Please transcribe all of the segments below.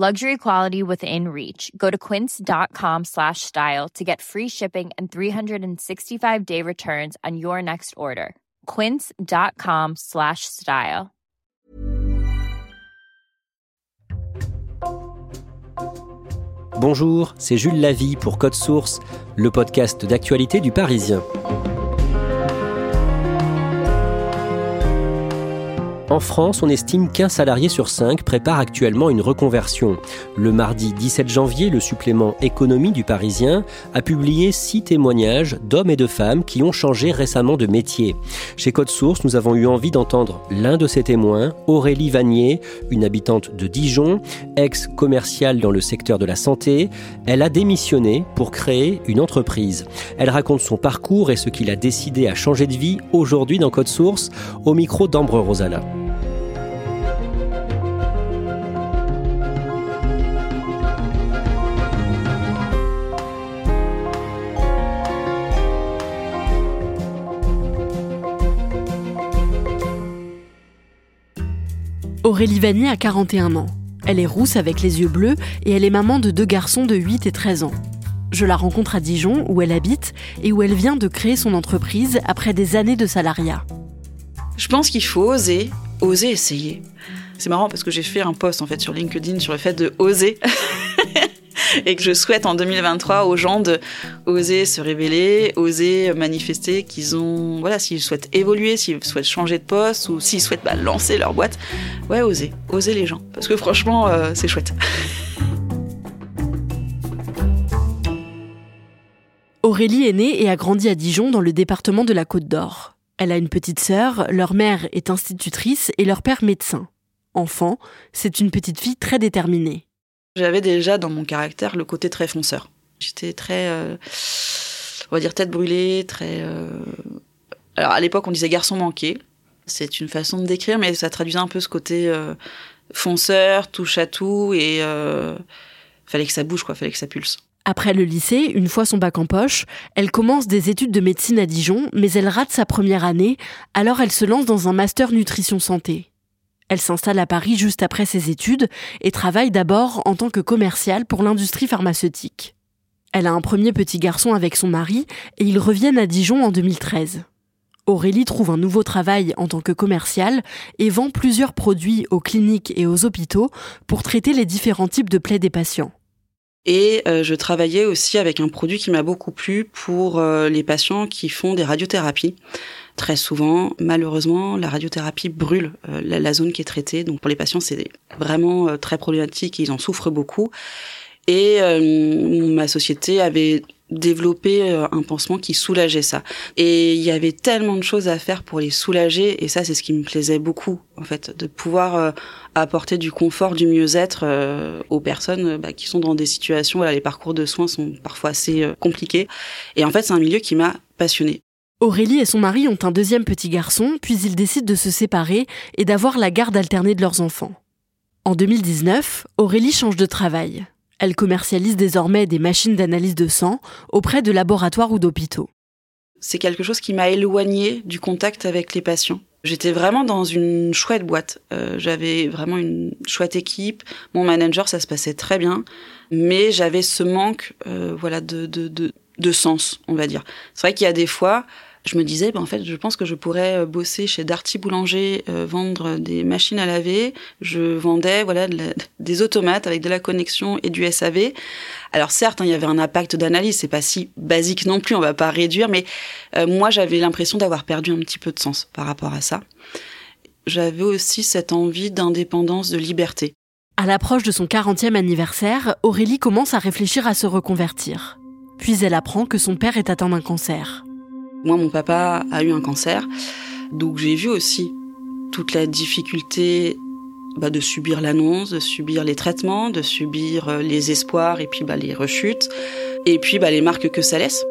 Luxury quality within reach. Go to quince.com slash style to get free shipping and 365 day returns on your next order. Quince.com slash style. Bonjour, c'est Jules Lavie pour Code Source, le podcast d'actualité du Parisien. En France, on estime qu'un salarié sur cinq prépare actuellement une reconversion. Le mardi 17 janvier, le supplément Économie du Parisien a publié six témoignages d'hommes et de femmes qui ont changé récemment de métier. Chez Code Source, nous avons eu envie d'entendre l'un de ces témoins, Aurélie Vanier, une habitante de Dijon, ex-commerciale dans le secteur de la santé. Elle a démissionné pour créer une entreprise. Elle raconte son parcours et ce qu'il a décidé à changer de vie aujourd'hui dans Code Source, au micro d'Ambre Rosala. Aurélie Vanier a 41 ans. Elle est rousse avec les yeux bleus et elle est maman de deux garçons de 8 et 13 ans. Je la rencontre à Dijon où elle habite et où elle vient de créer son entreprise après des années de salariat. Je pense qu'il faut oser, oser essayer. C'est marrant parce que j'ai fait un post en fait sur LinkedIn sur le fait de oser. et que je souhaite en 2023 aux gens de oser se révéler, oser manifester qu'ils ont, voilà, s'ils souhaitent évoluer, s'ils souhaitent changer de poste ou s'ils souhaitent bah, lancer leur boîte, ouais, oser, oser les gens, parce que franchement, euh, c'est chouette. Aurélie est née et a grandi à Dijon dans le département de la Côte d'Or. Elle a une petite sœur, leur mère est institutrice et leur père médecin. Enfant, c'est une petite fille très déterminée. J'avais déjà dans mon caractère le côté très fonceur. J'étais très, euh, on va dire, tête brûlée, très. Euh, alors à l'époque, on disait garçon manqué. C'est une façon de décrire, mais ça traduisait un peu ce côté euh, fonceur, touche à tout, et fallait que ça bouge, quoi, fallait que ça pulse. Après le lycée, une fois son bac en poche, elle commence des études de médecine à Dijon, mais elle rate sa première année, alors elle se lance dans un master nutrition santé. Elle s'installe à Paris juste après ses études et travaille d'abord en tant que commerciale pour l'industrie pharmaceutique. Elle a un premier petit garçon avec son mari et ils reviennent à Dijon en 2013. Aurélie trouve un nouveau travail en tant que commerciale et vend plusieurs produits aux cliniques et aux hôpitaux pour traiter les différents types de plaies des patients. Et euh, je travaillais aussi avec un produit qui m'a beaucoup plu pour euh, les patients qui font des radiothérapies. Très souvent, malheureusement, la radiothérapie brûle euh, la, zone qui est traitée. Donc pour les patients, c'est vraiment très problématique. Ils en souffrent beaucoup. Et ma société avait développé un pansement qui soulageait ça. Et il y avait tellement de choses à faire pour les soulager, et ça, c'est ce qui me plaisait beaucoup, en fait, de pouvoir apporter du confort, du mieux-être euh, aux personnes euh, bah, qui sont dans des situations, voilà, les parcours de soins sont parfois assez euh, compliqués. Et en fait, c'est un milieu qui m'a passionnée. Aurélie et son mari ont un deuxième petit garçon, puis ils décident de se séparer et d'avoir la garde alternée de leurs enfants. En 2019, Aurélie change de travail. Elle commercialise désormais des machines d'analyse de sang auprès de laboratoires ou d'hôpitaux. C'est quelque chose qui m'a éloignée du contact avec les patients. J'étais vraiment dans une chouette boîte. Euh, j'avais vraiment une chouette équipe. Mon manager, ça se passait très bien, mais j'avais ce manque, euh, voilà, de, de, de, de, sens, on va dire. C'est vrai qu'il y a des fois, je me disais, ben, en fait, je pense que je pourrais bosser chez Darty Boulanger, vendre des machines à laver. Je vendais voilà des automates avec de la connexion et du SAV. Alors certes, hein, il y avait un impact d'analyse, c'est pas si basique non plus, on va pas réduire, mais moi j'avais l'impression d'avoir perdu un petit peu de sens par rapport à ça. J'avais aussi cette envie d'indépendance, de liberté. À l'approche de son 40e anniversaire, Aurélie commence à réfléchir à se reconvertir. Puis elle apprend que son père est atteint d'un cancer. Moi, mon papa a eu un cancer, donc j'ai vu aussi toute la difficulté bah, de subir l'annonce, de subir les traitements, de subir euh, les espoirs et puis bah, les rechutes, et puis bah, les marques que ça laisse.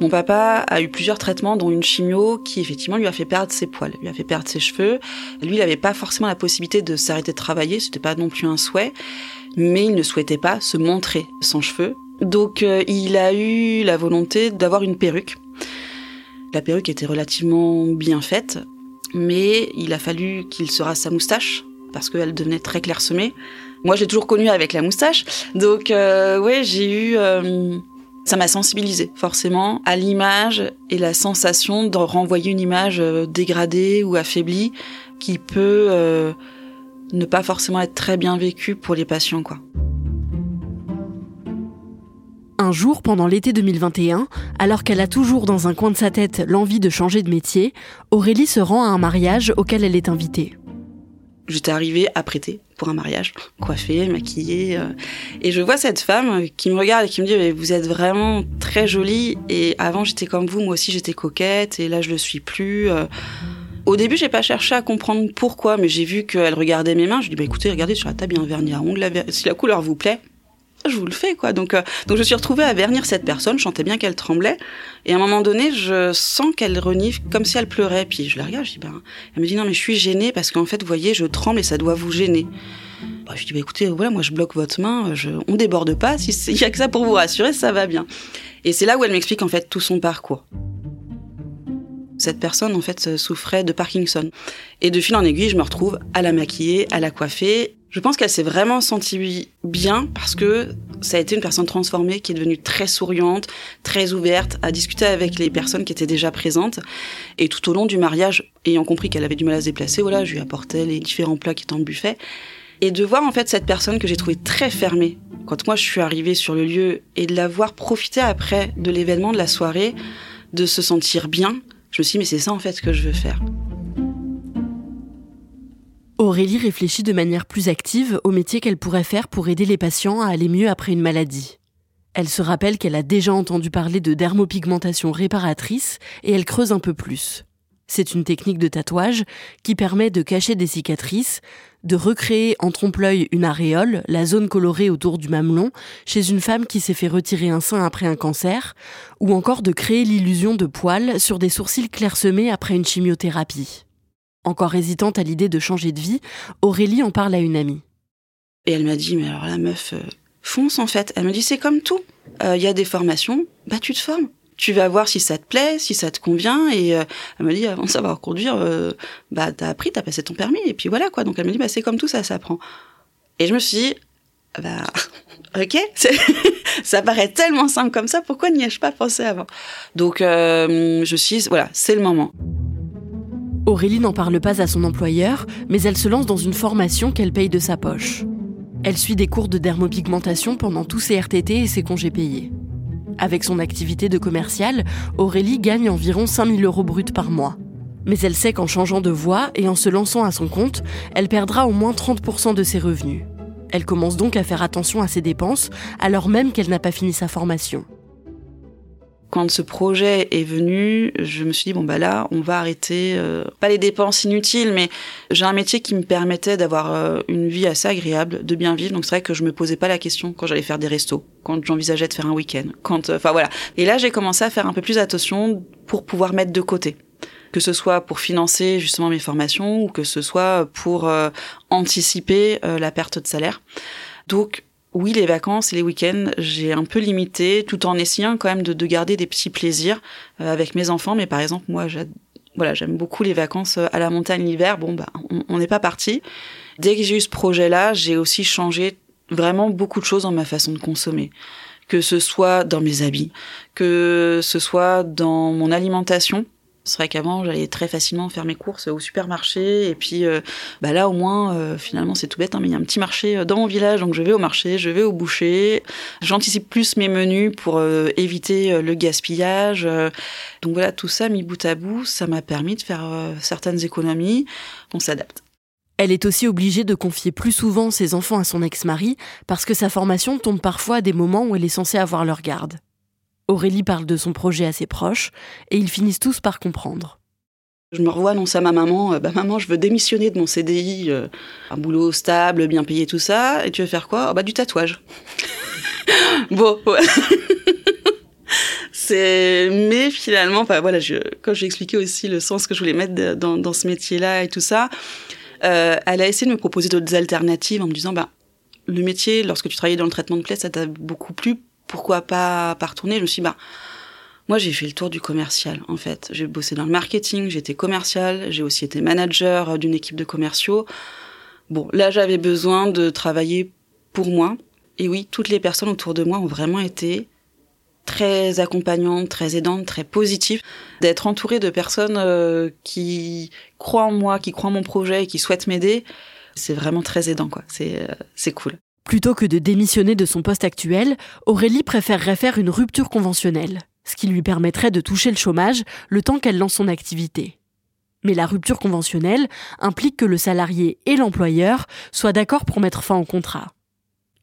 Mon papa a eu plusieurs traitements, dont une chimio qui effectivement lui a fait perdre ses poils, lui a fait perdre ses cheveux. Lui, il n'avait pas forcément la possibilité de s'arrêter de travailler, c'était pas non plus un souhait, mais il ne souhaitait pas se montrer sans cheveux. Donc, euh, il a eu la volonté d'avoir une perruque. La perruque était relativement bien faite, mais il a fallu qu'il se rase sa moustache parce qu'elle devenait très clairsemée. Moi, j'ai toujours connu avec la moustache, donc euh, ouais, j'ai eu euh, ça m'a sensibilisé forcément à l'image et la sensation de renvoyer une image euh, dégradée ou affaiblie qui peut ne pas forcément être très bien vécue pour les patients quoi. Un jour, pendant l'été 2021, alors qu'elle a toujours dans un coin de sa tête l'envie de changer de métier, Aurélie se rend à un mariage auquel elle est invitée. J'étais arrivée à prêter pour un mariage, coiffée, maquillée. Euh, et je vois cette femme qui me regarde et qui me dit Vous êtes vraiment très jolie. Et avant, j'étais comme vous, moi aussi, j'étais coquette. Et là, je le suis plus. Euh. Au début, j'ai pas cherché à comprendre pourquoi, mais j'ai vu qu'elle regardait mes mains. Je dis bah écoutez, regardez sur la table, il y a un vernis à ongles. Si la couleur vous plaît, je vous le fais quoi. Donc euh, donc je suis retrouvée à vernir cette personne, je chantais bien qu'elle tremblait et à un moment donné, je sens qu'elle renifle comme si elle pleurait puis je la regarde, je dis ben elle me dit non mais je suis gênée parce qu'en fait vous voyez, je tremble et ça doit vous gêner. Bah, je dis bah écoutez, voilà, moi je bloque votre main, on déborde pas, s'il y a que ça pour vous rassurer, ça va bien. Et c'est là où elle m'explique en fait tout son parcours. Cette personne en fait souffrait de Parkinson. Et de fil en aiguille, je me retrouve à la maquiller, à la coiffer je pense qu'elle s'est vraiment sentie bien parce que ça a été une personne transformée qui est devenue très souriante, très ouverte, à discuter avec les personnes qui étaient déjà présentes. Et tout au long du mariage, ayant compris qu'elle avait du mal à se déplacer, voilà, je lui apportais les différents plats qui étaient en buffet. Et de voir en fait cette personne que j'ai trouvée très fermée quand moi je suis arrivée sur le lieu et de la voir profiter après de l'événement de la soirée, de se sentir bien, je me suis dit mais c'est ça en fait que je veux faire. Aurélie réfléchit de manière plus active au métier qu'elle pourrait faire pour aider les patients à aller mieux après une maladie. Elle se rappelle qu'elle a déjà entendu parler de dermopigmentation réparatrice et elle creuse un peu plus. C'est une technique de tatouage qui permet de cacher des cicatrices, de recréer en trompe-l'œil une aréole, la zone colorée autour du mamelon, chez une femme qui s'est fait retirer un sein après un cancer, ou encore de créer l'illusion de poils sur des sourcils clairsemés après une chimiothérapie. Encore hésitante à l'idée de changer de vie, Aurélie en parle à une amie. Et elle m'a dit, mais alors la meuf, euh, fonce en fait. Elle me dit, c'est comme tout. Il euh, y a des formations, bah tu te formes. Tu vas voir si ça te plaît, si ça te convient. Et euh, elle me dit, avant de savoir conduire, bah t'as appris, t'as passé ton permis. Et puis voilà quoi. Donc elle me dit, bah c'est comme tout, ça s'apprend. Et je me suis dit, bah ok, ça paraît tellement simple comme ça, pourquoi n'y ai-je pas pensé avant? Donc je suis, voilà, c'est le moment. Aurélie n'en parle pas à son employeur, mais elle se lance dans une formation qu'elle paye de sa poche. Elle suit des cours de dermopigmentation pendant tous ses RTT et ses congés payés. Avec son activité de commerciale, Aurélie gagne environ 5000 euros bruts par mois. Mais elle sait qu'en changeant de voie et en se lançant à son compte, elle perdra au moins 30% de ses revenus. Elle commence donc à faire attention à ses dépenses, alors même qu'elle n'a pas fini sa formation quand ce projet est venu, je me suis dit bon bah là, on va arrêter euh, pas les dépenses inutiles, mais j'ai un métier qui me permettait d'avoir euh, une vie assez agréable, de bien vivre. Donc c'est vrai que je me posais pas la question quand j'allais faire des restos, quand j'envisageais de faire un week-end, quand euh, enfin voilà. Et là, j'ai commencé à faire un peu plus attention pour pouvoir mettre de côté que ce soit pour financer justement mes formations ou que ce soit pour anticiper la perte de salaire. Donc oui, les vacances et les week-ends, j'ai un peu limité, tout en essayant quand même de, garder des petits plaisirs euh, avec mes enfants. Mais par exemple, moi, voilà, j'aime beaucoup les vacances euh, à la montagne l'hiver. Bon, bah, on n'est pas parti. Dès que j'ai eu ce projet-là, j'ai aussi changé vraiment beaucoup de choses dans ma façon de consommer que ce soit dans mes habits, que ce soit dans mon alimentation. C'est vrai qu'avant, j'allais très facilement faire mes courses au supermarché. Et puis euh, bah là, au moins, euh, finalement, c'est tout bête, hein, mais il y a un petit marché euh, dans mon village. Donc je vais au marché, je vais au boucher. J'anticipe plus mes menus pour éviter le gaspillage. donc voilà, tout ça mis bout à bout, ça m'a permis de faire certaines économies. On s'adapte. Elle est aussi obligée de confier plus souvent ses enfants à son ex-mari parce que sa formation tombe parfois à des moments où elle est censée avoir leur garde. Aurélie parle de son projet à ses proches et ils finissent tous par comprendre. Je me revois annoncer à ma maman, euh, bah maman, je veux démissionner de mon CDI, euh, un boulot stable, bien payé, tout ça. Et tu veux faire quoi? Oh, Bah du tatouage. bon, c'est mais finalement, enfin voilà, je, quand j'ai expliqué aussi le sens que je voulais mettre dans, ce métier-là et tout ça, euh, elle a essayé de me proposer d'autres alternatives en me disant, bah le métier, lorsque tu travaillais dans le traitement de plaies, ça t'a beaucoup plu pourquoi pas, pas retourner Je me suis dit, bah, moi, j'ai fait le tour du commercial, en fait. J'ai bossé dans le marketing, j'étais commercial, j'ai aussi été manager d'une équipe de commerciaux. Bon, là, j'avais besoin de travailler pour moi. Et oui, toutes les personnes autour de moi ont vraiment été très accompagnantes, très aidantes, très positives. D'être entourée de personnes euh, qui croient en moi, qui croient en mon projet et qui souhaitent m'aider, c'est vraiment très aidant, quoi. C'est, euh, c'est cool. Plutôt que de démissionner de son poste actuel, Aurélie préférerait faire une rupture conventionnelle, ce qui lui permettrait de toucher le chômage le temps qu'elle lance son activité. Mais la rupture conventionnelle implique que le salarié et l'employeur soient d'accord pour mettre fin au contrat.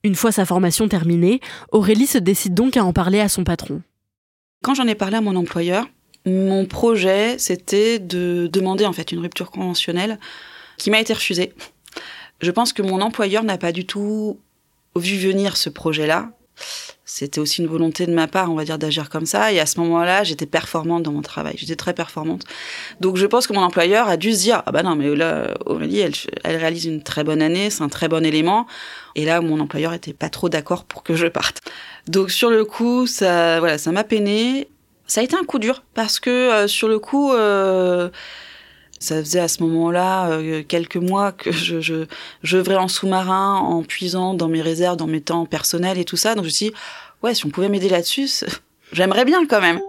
Une fois sa formation terminée, Aurélie se décide donc à en parler à son patron. Quand j'en ai parlé à mon employeur, mon projet, c'était de demander en fait une rupture conventionnelle qui m'a été refusée. Je pense que mon employeur n'a pas du tout vu venir ce projet-là. C'était aussi une volonté de ma part, on va dire, d'agir comme ça. Et à ce moment-là, j'étais performante dans mon travail. J'étais très performante. Donc, je pense que mon employeur a dû se dire, ah bah non, mais là, Aurélie, elle, elle réalise une très bonne année, c'est un très bon élément. Et là, mon employeur était pas trop d'accord pour que je parte. Donc, sur le coup, ça, voilà, ça m'a peiné. Ça a été un coup dur parce que euh, sur le coup, euh, ça faisait à ce moment-là euh, quelques mois que je, je, en sous-marin en puisant dans mes réserves, dans mes temps personnels et tout ça. Donc je me suis dit, ouais, si on pouvait m'aider là-dessus, j'aimerais bien quand même.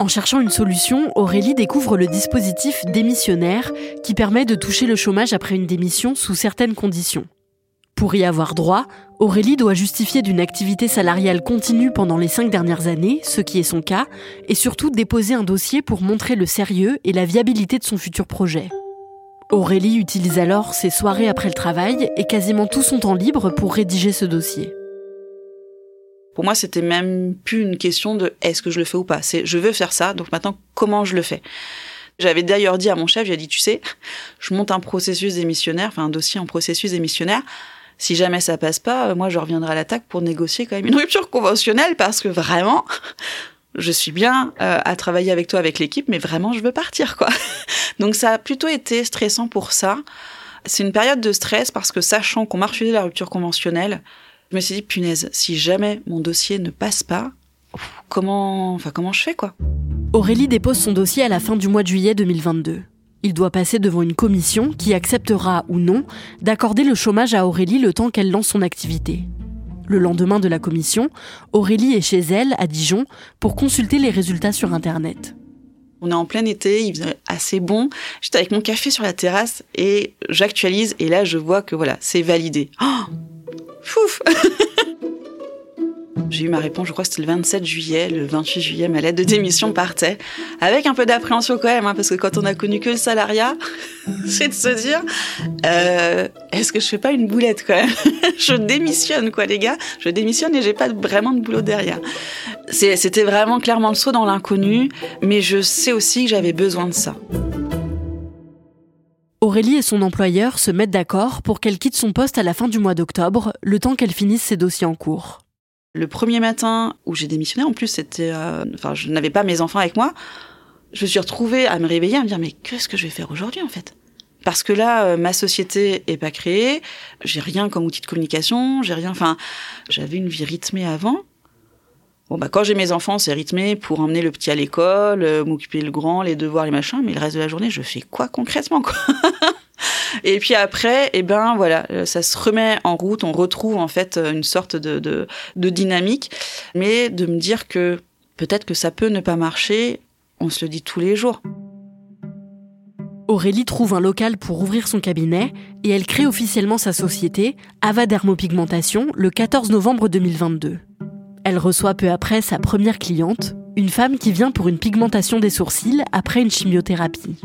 En cherchant une solution, Aurélie découvre le dispositif démissionnaire qui permet de toucher le chômage après une démission sous certaines conditions. Pour y avoir droit, Aurélie doit justifier d'une activité salariale continue pendant les cinq dernières années, ce qui est son cas, et surtout déposer un dossier pour montrer le sérieux et la viabilité de son futur projet. Aurélie utilise alors ses soirées après le travail et quasiment tout son temps libre pour rédiger ce dossier. Pour moi, c'était même plus une question de est-ce que je le fais ou pas? C'est je veux faire ça, donc maintenant comment je le fais? J'avais d'ailleurs dit à mon chef, j'ai dit, tu sais, je monte un processus démissionnaire, enfin un dossier en processus démissionnaire si jamais ça passe pas, euh, moi je reviendrai à l'attaque pour négocier quand même une rupture conventionnelle parce que vraiment, je suis bien euh, à travailler avec toi, avec l'équipe, mais vraiment je veux partir quoi. Donc ça a plutôt été stressant pour ça. C'est une période de stress parce que sachant qu'on m'a refusé la rupture conventionnelle, je me suis dit punaise, si jamais mon dossier ne passe pas, comment, enfin comment je fais quoi? Aurélie dépose son dossier à la fin du mois de juillet 2022. Il doit passer devant une commission qui acceptera ou non d'accorder le chômage à Aurélie le temps qu'elle lance son activité. Le lendemain de la commission, Aurélie est chez elle, à Dijon, pour consulter les résultats sur Internet. On est en plein été, il faisait assez bon. J'étais avec mon café sur la terrasse et j'actualise et là je vois que voilà, c'est validé. Oh Fouf J'ai eu ma réponse, je crois que c'était le 27 juillet, le 28 juillet, ma lettre de démission partait. Avec un peu d'appréhension quand même, hein, parce que quand on a connu que le salariat, c'est de se dire, euh, est-ce que je fais pas une boulette quand même? Je démissionne quoi les gars, je démissionne et j'ai pas vraiment de boulot derrière. C'était vraiment clairement le saut dans l'inconnu, mais je sais aussi que j'avais besoin de ça. Aurélie et son employeur se mettent d'accord pour qu'elle quitte son poste à la fin du mois d'octobre, le temps qu'elle finisse ses dossiers en cours. Le premier matin où j'ai démissionné, en plus, c'était, euh, enfin, je n'avais pas mes enfants avec moi. Je me suis retrouvée à me réveiller, à me dire mais qu'est-ce que je vais faire aujourd'hui en fait? Parce que là, euh, ma société est pas créée, j'ai rien comme outil de communication, j'ai rien. Enfin, j'avais une vie rythmée avant. Bon bah quand j'ai mes enfants, c'est rythmé pour emmener le petit à l'école, euh, m'occuper le grand, les devoirs, les machins. Mais le reste de la journée, je fais quoi concrètement quoi? Et puis après, eh ben voilà, ça se remet en route, on retrouve en fait une sorte de dynamique, mais de me dire que peut-être que ça peut ne pas marcher, on se le dit tous les jours. Aurélie trouve un local pour ouvrir son cabinet et elle crée officiellement sa société, Ava Dermopigmentation, le 14 novembre 2022. Elle reçoit peu après sa première cliente, une femme qui vient pour une pigmentation des sourcils après une chimiothérapie.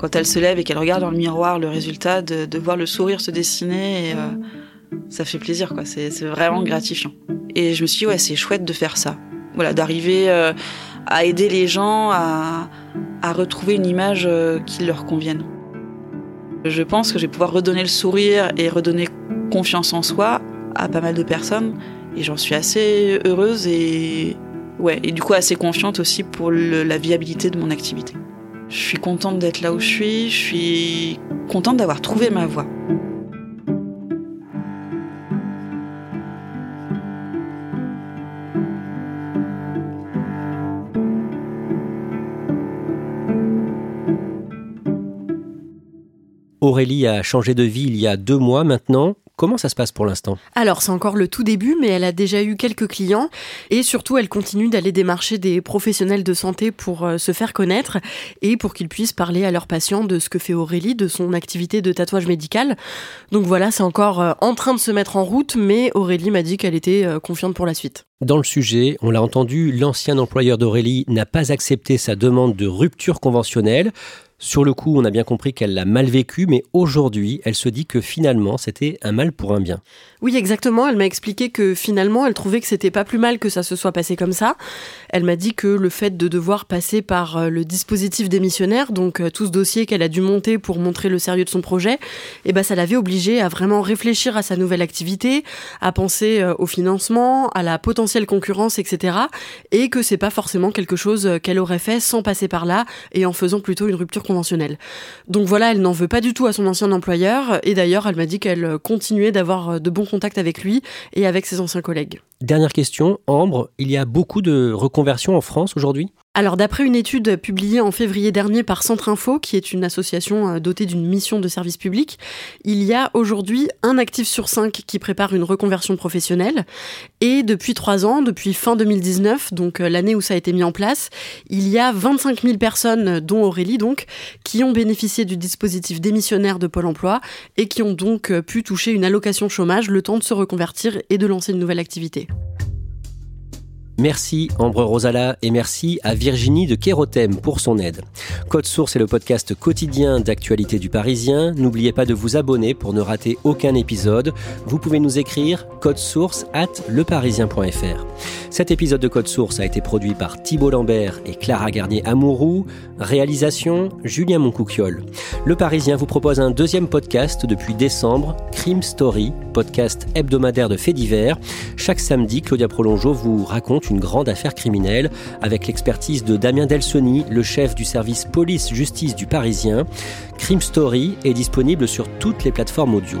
Quand elle se lève et qu'elle regarde dans le miroir le résultat, de, voir le sourire se dessiner, euh, ça fait plaisir, quoi. C'est vraiment gratifiant. Et je me suis dit, ouais, c'est chouette de faire ça. Voilà, d'arriver euh, à aider les gens à, retrouver une image euh, qui leur convienne. Je pense que je vais pouvoir redonner le sourire et redonner confiance en soi à pas mal de personnes. Et j'en suis assez heureuse et, ouais, et du coup assez confiante aussi pour la viabilité de mon activité. Je suis contente d'être là où je suis, je suis contente d'avoir trouvé ma voie. Aurélie a changé de vie il y a deux mois maintenant. Comment ça se passe pour l'instant? Alors c'est encore le tout début, mais elle a déjà eu quelques clients et surtout elle continue d'aller démarcher des professionnels de santé pour euh, se faire connaître et pour qu'ils puissent parler à leurs patients de ce que fait Aurélie, de son activité de tatouage médical. Donc voilà, c'est encore euh, en train de se mettre en route, mais Aurélie m'a dit qu'elle était euh, confiante pour la suite. Dans le sujet, on l'a entendu, l'ancien employeur d'Aurélie n'a pas accepté sa demande de rupture conventionnelle. Sur le coup, on a bien compris qu'elle l'a mal vécu, mais aujourd'hui, elle se dit que finalement, c'était un mal pour un bien. Oui, exactement. Elle m'a expliqué que finalement, elle trouvait que c'était pas plus mal que ça se soit passé comme ça. Elle m'a dit que le fait de devoir passer par euh, le dispositif démissionnaire, donc euh, tout ce dossier qu'elle a dû monter pour montrer le sérieux de son projet, eh ben, ça l'avait obligée à vraiment réfléchir à sa nouvelle activité, à penser euh, au financement, à la potentielle concurrence, etc. Et que c'est pas forcément quelque chose qu'elle aurait fait sans passer par là et en faisant plutôt une rupture donc voilà, elle n'en veut pas du tout à son ancien employeur et d'ailleurs elle m'a dit qu'elle continuait d'avoir de bons contacts avec lui et avec ses anciens collègues. Dernière question, Ambre, il y a beaucoup de reconversions en France aujourd'hui? Alors d'après une étude publiée en février dernier par Centre Info, qui est une association euh, dotée d'une mission de service public, il y a aujourd'hui un actif sur cinq qui prépare une reconversion professionnelle. Et depuis trois ans, depuis fin 2019, donc euh, l'année où ça a été mis en place, il y a 25 000 personnes, dont Aurélie donc, qui ont bénéficié du dispositif démissionnaire de Pôle Emploi et qui ont donc euh, pu toucher une allocation chômage le temps de se reconvertir et de lancer une nouvelle activité. Merci Ambre Rosala et merci à Virginie de Kérotem pour son aide. Code Source est le podcast quotidien d'actualité du Parisien. N'oubliez pas de vous abonner pour ne rater aucun épisode. Vous pouvez nous écrire code source at leparisien.fr. Cet épisode de Code Source a été produit par Thibault Lambert et Clara Garnier Amourou. Réalisation Julien Moncouquiole. Le Parisien vous propose un deuxième podcast depuis décembre, Crime Story, podcast hebdomadaire de faits divers. Chaque samedi, Claudia Prolongeau vous raconte une grande affaire criminelle avec l'expertise de Damien Delsoni, le chef du service police-justice du Parisien. Crime Story est disponible sur toutes les plateformes audio.